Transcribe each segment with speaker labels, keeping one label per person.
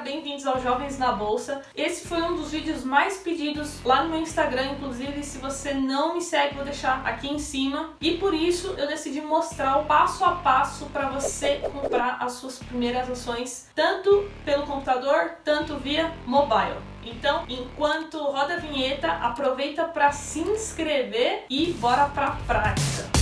Speaker 1: bem-vindos ao Jovens na Bolsa. Esse foi um dos vídeos mais pedidos lá no meu Instagram, inclusive se você não me segue, vou deixar aqui em cima. E por isso eu decidi mostrar o passo a passo para você comprar as suas primeiras ações, tanto pelo computador, tanto via mobile. Então, enquanto roda a vinheta, aproveita para se inscrever e bora pra prática.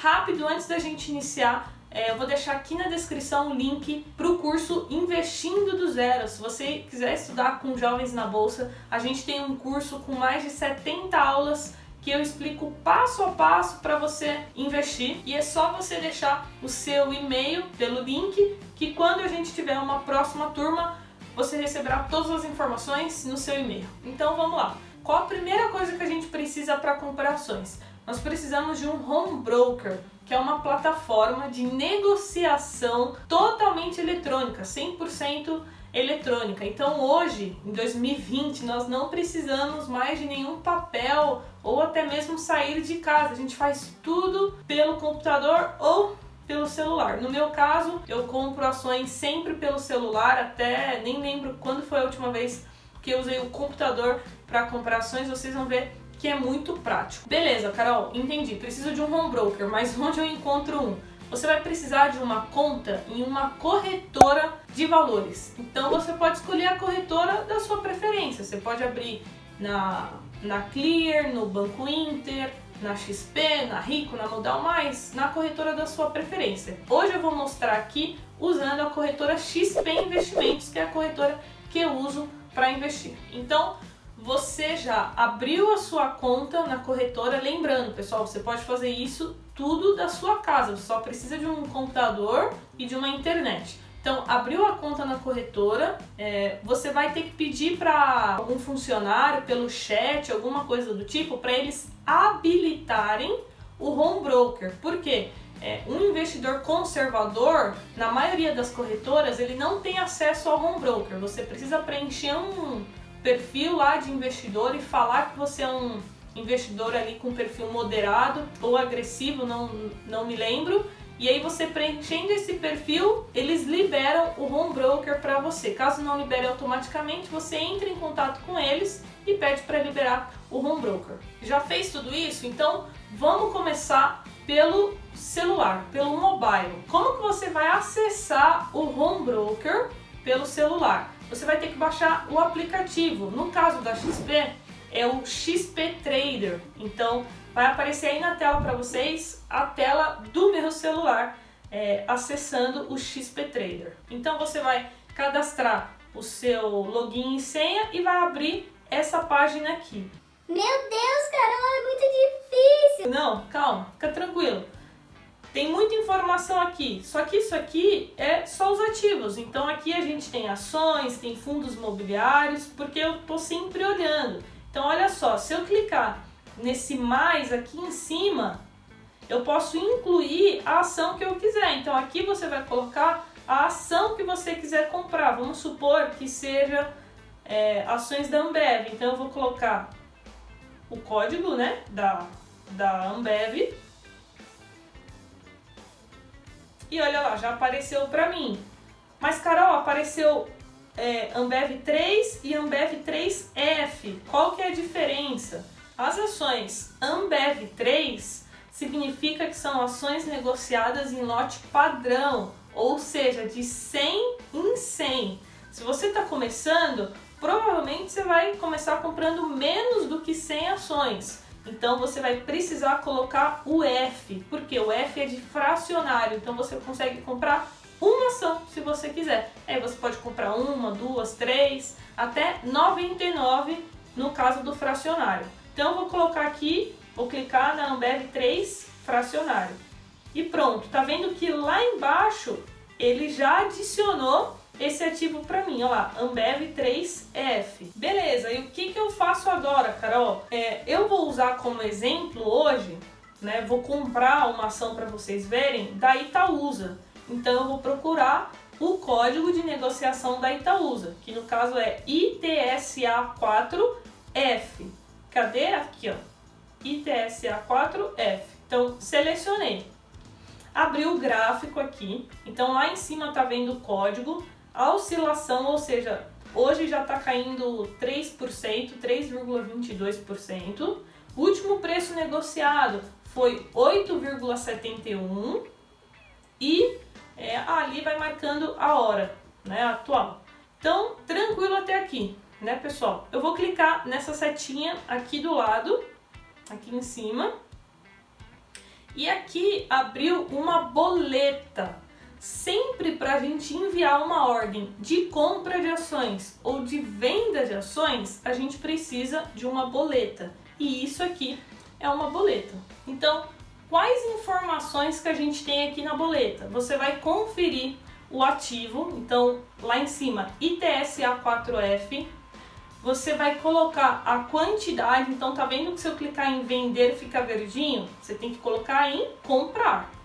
Speaker 1: Rápido antes da gente iniciar. É, eu vou deixar aqui na descrição o link para o curso Investindo do Zero. Se você quiser estudar com jovens na bolsa, a gente tem um curso com mais de 70 aulas que eu explico passo a passo para você investir e é só você deixar o seu e-mail pelo link que quando a gente tiver uma próxima turma você receberá todas as informações no seu e-mail. Então vamos lá. Qual a primeira coisa que a gente precisa para comprar ações? Nós precisamos de um home broker, que é uma plataforma de negociação totalmente eletrônica, 100% eletrônica. Então hoje, em 2020, nós não precisamos mais de nenhum papel ou até mesmo sair de casa. A gente faz tudo pelo computador ou pelo celular. No meu caso, eu compro ações sempre pelo celular, até nem lembro quando foi a última vez que eu usei o computador para comprar ações, vocês vão ver que é muito prático. Beleza, Carol, entendi. Preciso de um home broker, mas onde eu encontro um? Você vai precisar de uma conta em uma corretora de valores. Então você pode escolher a corretora da sua preferência. Você pode abrir na, na Clear, no Banco Inter, na XP, na Rico, na Modal Mais, na corretora da sua preferência. Hoje eu vou mostrar aqui usando a corretora XP Investimentos, que é a corretora que eu uso para investir. Então, você já abriu a sua conta na corretora. Lembrando, pessoal, você pode fazer isso tudo da sua casa. Você só precisa de um computador e de uma internet. Então, abriu a conta na corretora, é, você vai ter que pedir para algum funcionário pelo chat, alguma coisa do tipo, para eles habilitarem o home broker. Por quê? É, um investidor conservador, na maioria das corretoras, ele não tem acesso ao home broker. Você precisa preencher um, perfil lá de investidor e falar que você é um investidor ali com perfil moderado ou agressivo, não, não me lembro. E aí você preenchendo esse perfil, eles liberam o home broker para você. Caso não libere automaticamente, você entra em contato com eles e pede para liberar o home broker. Já fez tudo isso? Então vamos começar pelo celular, pelo mobile. Como que você vai acessar o home broker pelo celular? Você vai ter que baixar o aplicativo. No caso da XP, é o XP Trader. Então, vai aparecer aí na tela para vocês a tela do meu celular é, acessando o XP Trader. Então, você vai cadastrar o seu login e senha e vai abrir essa página aqui.
Speaker 2: Meu Deus, Carol, é muito difícil!
Speaker 1: Não, calma, fica tranquilo. Tem muita informação aqui, só que isso aqui é só os ativos. Então aqui a gente tem ações, tem fundos imobiliários, porque eu estou sempre olhando. Então olha só, se eu clicar nesse mais aqui em cima, eu posso incluir a ação que eu quiser. Então aqui você vai colocar a ação que você quiser comprar. Vamos supor que seja é, ações da Ambev. Então eu vou colocar o código né, da, da Ambev e olha lá, já apareceu para mim. Mas, Carol, apareceu é, Ambev 3 e Ambev 3F. Qual que é a diferença? As ações Ambev 3 significa que são ações negociadas em lote padrão, ou seja, de 100 em 100. Se você está começando, provavelmente você vai começar comprando menos do que 100 ações. Então você vai precisar colocar o F, porque o F é de fracionário, então você consegue comprar uma ação se você quiser. Aí você pode comprar uma, duas, três, até 99 no caso do fracionário. Então vou colocar aqui, vou clicar na Ambev 3 fracionário. E pronto, tá vendo que lá embaixo ele já adicionou esse ativo para mim, ó lá, Ambev 3F. Beleza, e o que, que eu faço agora, Carol? É, eu vou usar como exemplo hoje, né, vou comprar uma ação para vocês verem, da Itaúsa. Então eu vou procurar o código de negociação da Itaúsa, que no caso é ITSA4F. Cadê? Aqui, ó. ITSA4F. Então, selecionei. Abri o gráfico aqui. Então, lá em cima tá vendo o código. A oscilação, ou seja, hoje já está caindo 3%, 3,22%. O último preço negociado foi 8,71 e é, ali vai marcando a hora né, atual. Então, tranquilo até aqui, né, pessoal? Eu vou clicar nessa setinha aqui do lado, aqui em cima, e aqui abriu uma boleta. Sempre para a gente enviar uma ordem de compra de ações ou de venda de ações, a gente precisa de uma boleta. E isso aqui é uma boleta. Então, quais informações que a gente tem aqui na boleta? Você vai conferir o ativo, então lá em cima ITSA4F, você vai colocar a quantidade, então tá vendo que se eu clicar em vender fica verdinho? Você tem que colocar em comprar.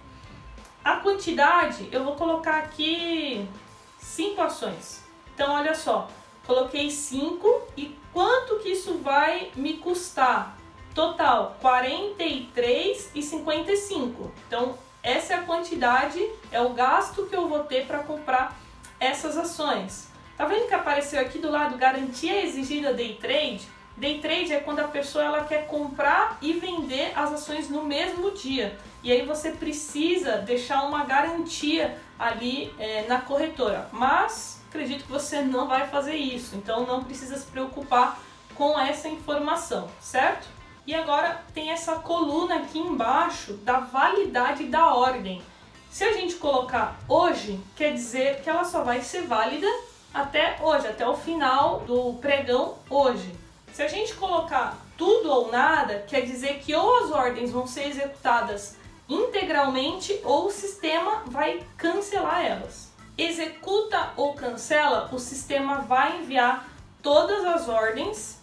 Speaker 1: A quantidade, eu vou colocar aqui cinco ações. Então olha só, coloquei 5 e quanto que isso vai me custar? Total, 43,55. Então, essa é a quantidade, é o gasto que eu vou ter para comprar essas ações. Tá vendo que apareceu aqui do lado garantia exigida day trade? Day trade é quando a pessoa ela quer comprar e vender as ações no mesmo dia. E aí você precisa deixar uma garantia ali é, na corretora. Mas acredito que você não vai fazer isso, então não precisa se preocupar com essa informação, certo? E agora tem essa coluna aqui embaixo da validade da ordem. Se a gente colocar hoje, quer dizer que ela só vai ser válida até hoje, até o final do pregão hoje. Se a gente colocar tudo ou nada, quer dizer que ou as ordens vão ser executadas integralmente ou o sistema vai cancelar elas. Executa ou cancela, o sistema vai enviar todas as ordens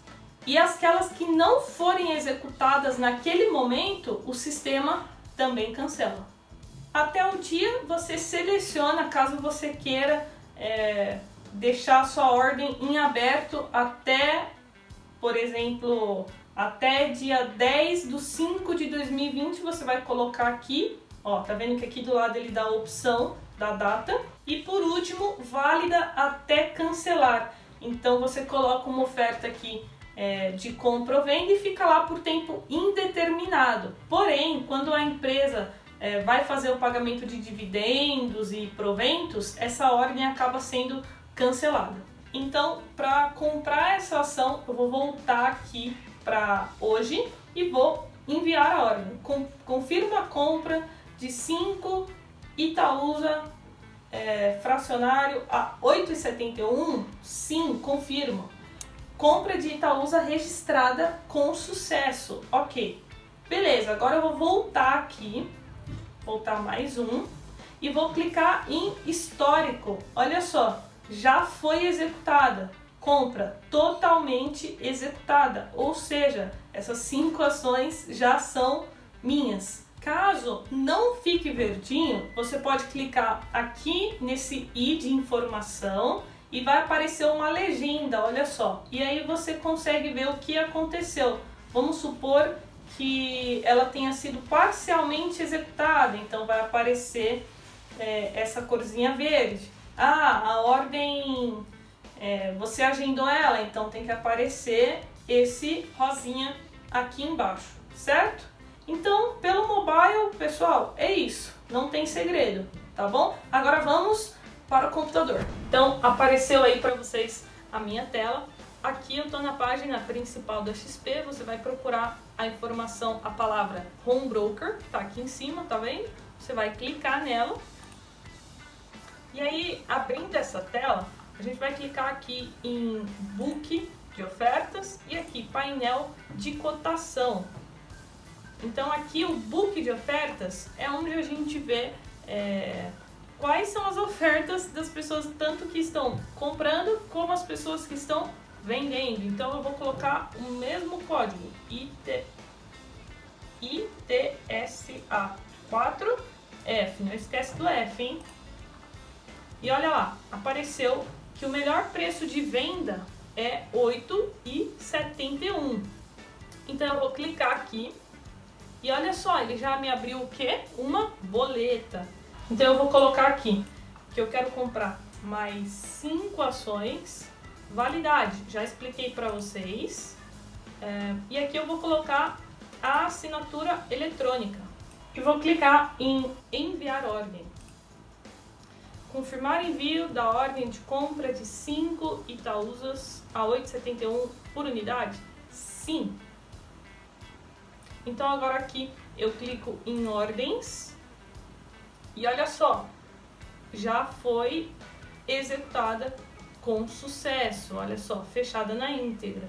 Speaker 1: e aquelas que não forem executadas naquele momento, o sistema também cancela. Até um dia você seleciona, caso você queira é, deixar a sua ordem em aberto até, por exemplo, até dia 10 de 5 de 2020, você vai colocar aqui, ó, tá vendo que aqui do lado ele dá a opção da data. E por último, válida até cancelar. Então você coloca uma oferta aqui é, de compra ou venda e fica lá por tempo indeterminado. Porém, quando a empresa é, vai fazer o pagamento de dividendos e proventos, essa ordem acaba sendo cancelada. Então, para comprar essa ação, eu vou voltar aqui para hoje e vou enviar a ordem. confirma a compra de 5 Itaúsa é, fracionário a 8,71? Sim, confirmo. Compra de Itaúsa registrada com sucesso. Ok. Beleza, agora eu vou voltar aqui, voltar mais um, e vou clicar em histórico. Olha só, já foi executada. Compra totalmente executada. Ou seja, essas cinco ações já são minhas. Caso não fique verdinho, você pode clicar aqui nesse i de informação e vai aparecer uma legenda, olha só. E aí você consegue ver o que aconteceu. Vamos supor que ela tenha sido parcialmente executada, então vai aparecer é, essa corzinha verde. Ah, a ordem é, você agendou ela, então tem que aparecer esse rosinha aqui embaixo, certo? Então, pelo mobile, pessoal, é isso. Não tem segredo, tá bom? Agora vamos para o computador. Então, apareceu aí para vocês a minha tela. Aqui eu estou na página principal da XP, você vai procurar a informação, a palavra Home Broker, tá aqui em cima, tá vendo? Você vai clicar nela. E aí, abrindo essa tela, a gente vai clicar aqui em Book de ofertas e aqui painel de cotação. Então aqui o book de ofertas é onde a gente vê é, quais são as ofertas das pessoas, tanto que estão comprando como as pessoas que estão vendendo. Então eu vou colocar o mesmo código IT, ITSA4F, não esquece do F, hein? E olha lá, apareceu que o melhor preço de venda é 8,71. Então eu vou clicar aqui e olha só, ele já me abriu o quê? Uma boleta. Então eu vou colocar aqui que eu quero comprar mais cinco ações. Validade, já expliquei para vocês. É, e aqui eu vou colocar a assinatura eletrônica. E vou clicar em enviar ordem. Confirmar envio da ordem de compra de 5 Itaúsas a 8,71 por unidade? Sim. Então agora aqui eu clico em ordens e olha só, já foi executada com sucesso, olha só, fechada na íntegra.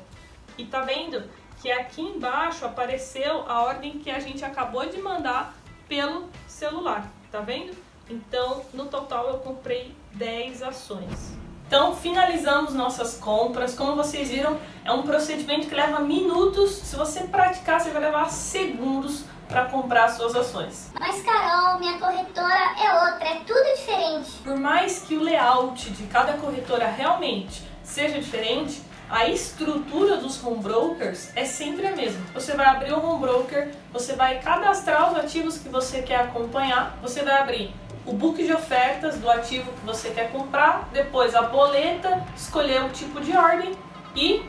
Speaker 1: E tá vendo que aqui embaixo apareceu a ordem que a gente acabou de mandar pelo celular, tá vendo? Então, no total eu comprei 10 ações. Então, finalizamos nossas compras. Como vocês viram, é um procedimento que leva minutos. Se você praticar, você vai levar segundos para comprar suas ações.
Speaker 2: Mas Carol, minha corretora é outra, é tudo diferente.
Speaker 1: Por mais que o layout de cada corretora realmente seja diferente, a estrutura dos home brokers é sempre a mesma. Você vai abrir o home broker, você vai cadastrar os ativos que você quer acompanhar, você vai abrir o book de ofertas do ativo que você quer comprar, depois a boleta, escolher o tipo de ordem e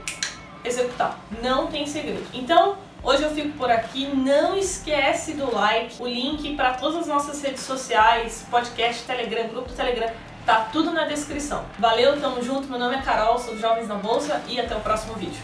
Speaker 1: executar. Não tem segredo. Então, hoje eu fico por aqui. Não esquece do like, o link para todas as nossas redes sociais, podcast, Telegram, grupo do Telegram, tá tudo na descrição. Valeu, tamo junto. Meu nome é Carol, sou Jovens na Bolsa e até o próximo vídeo.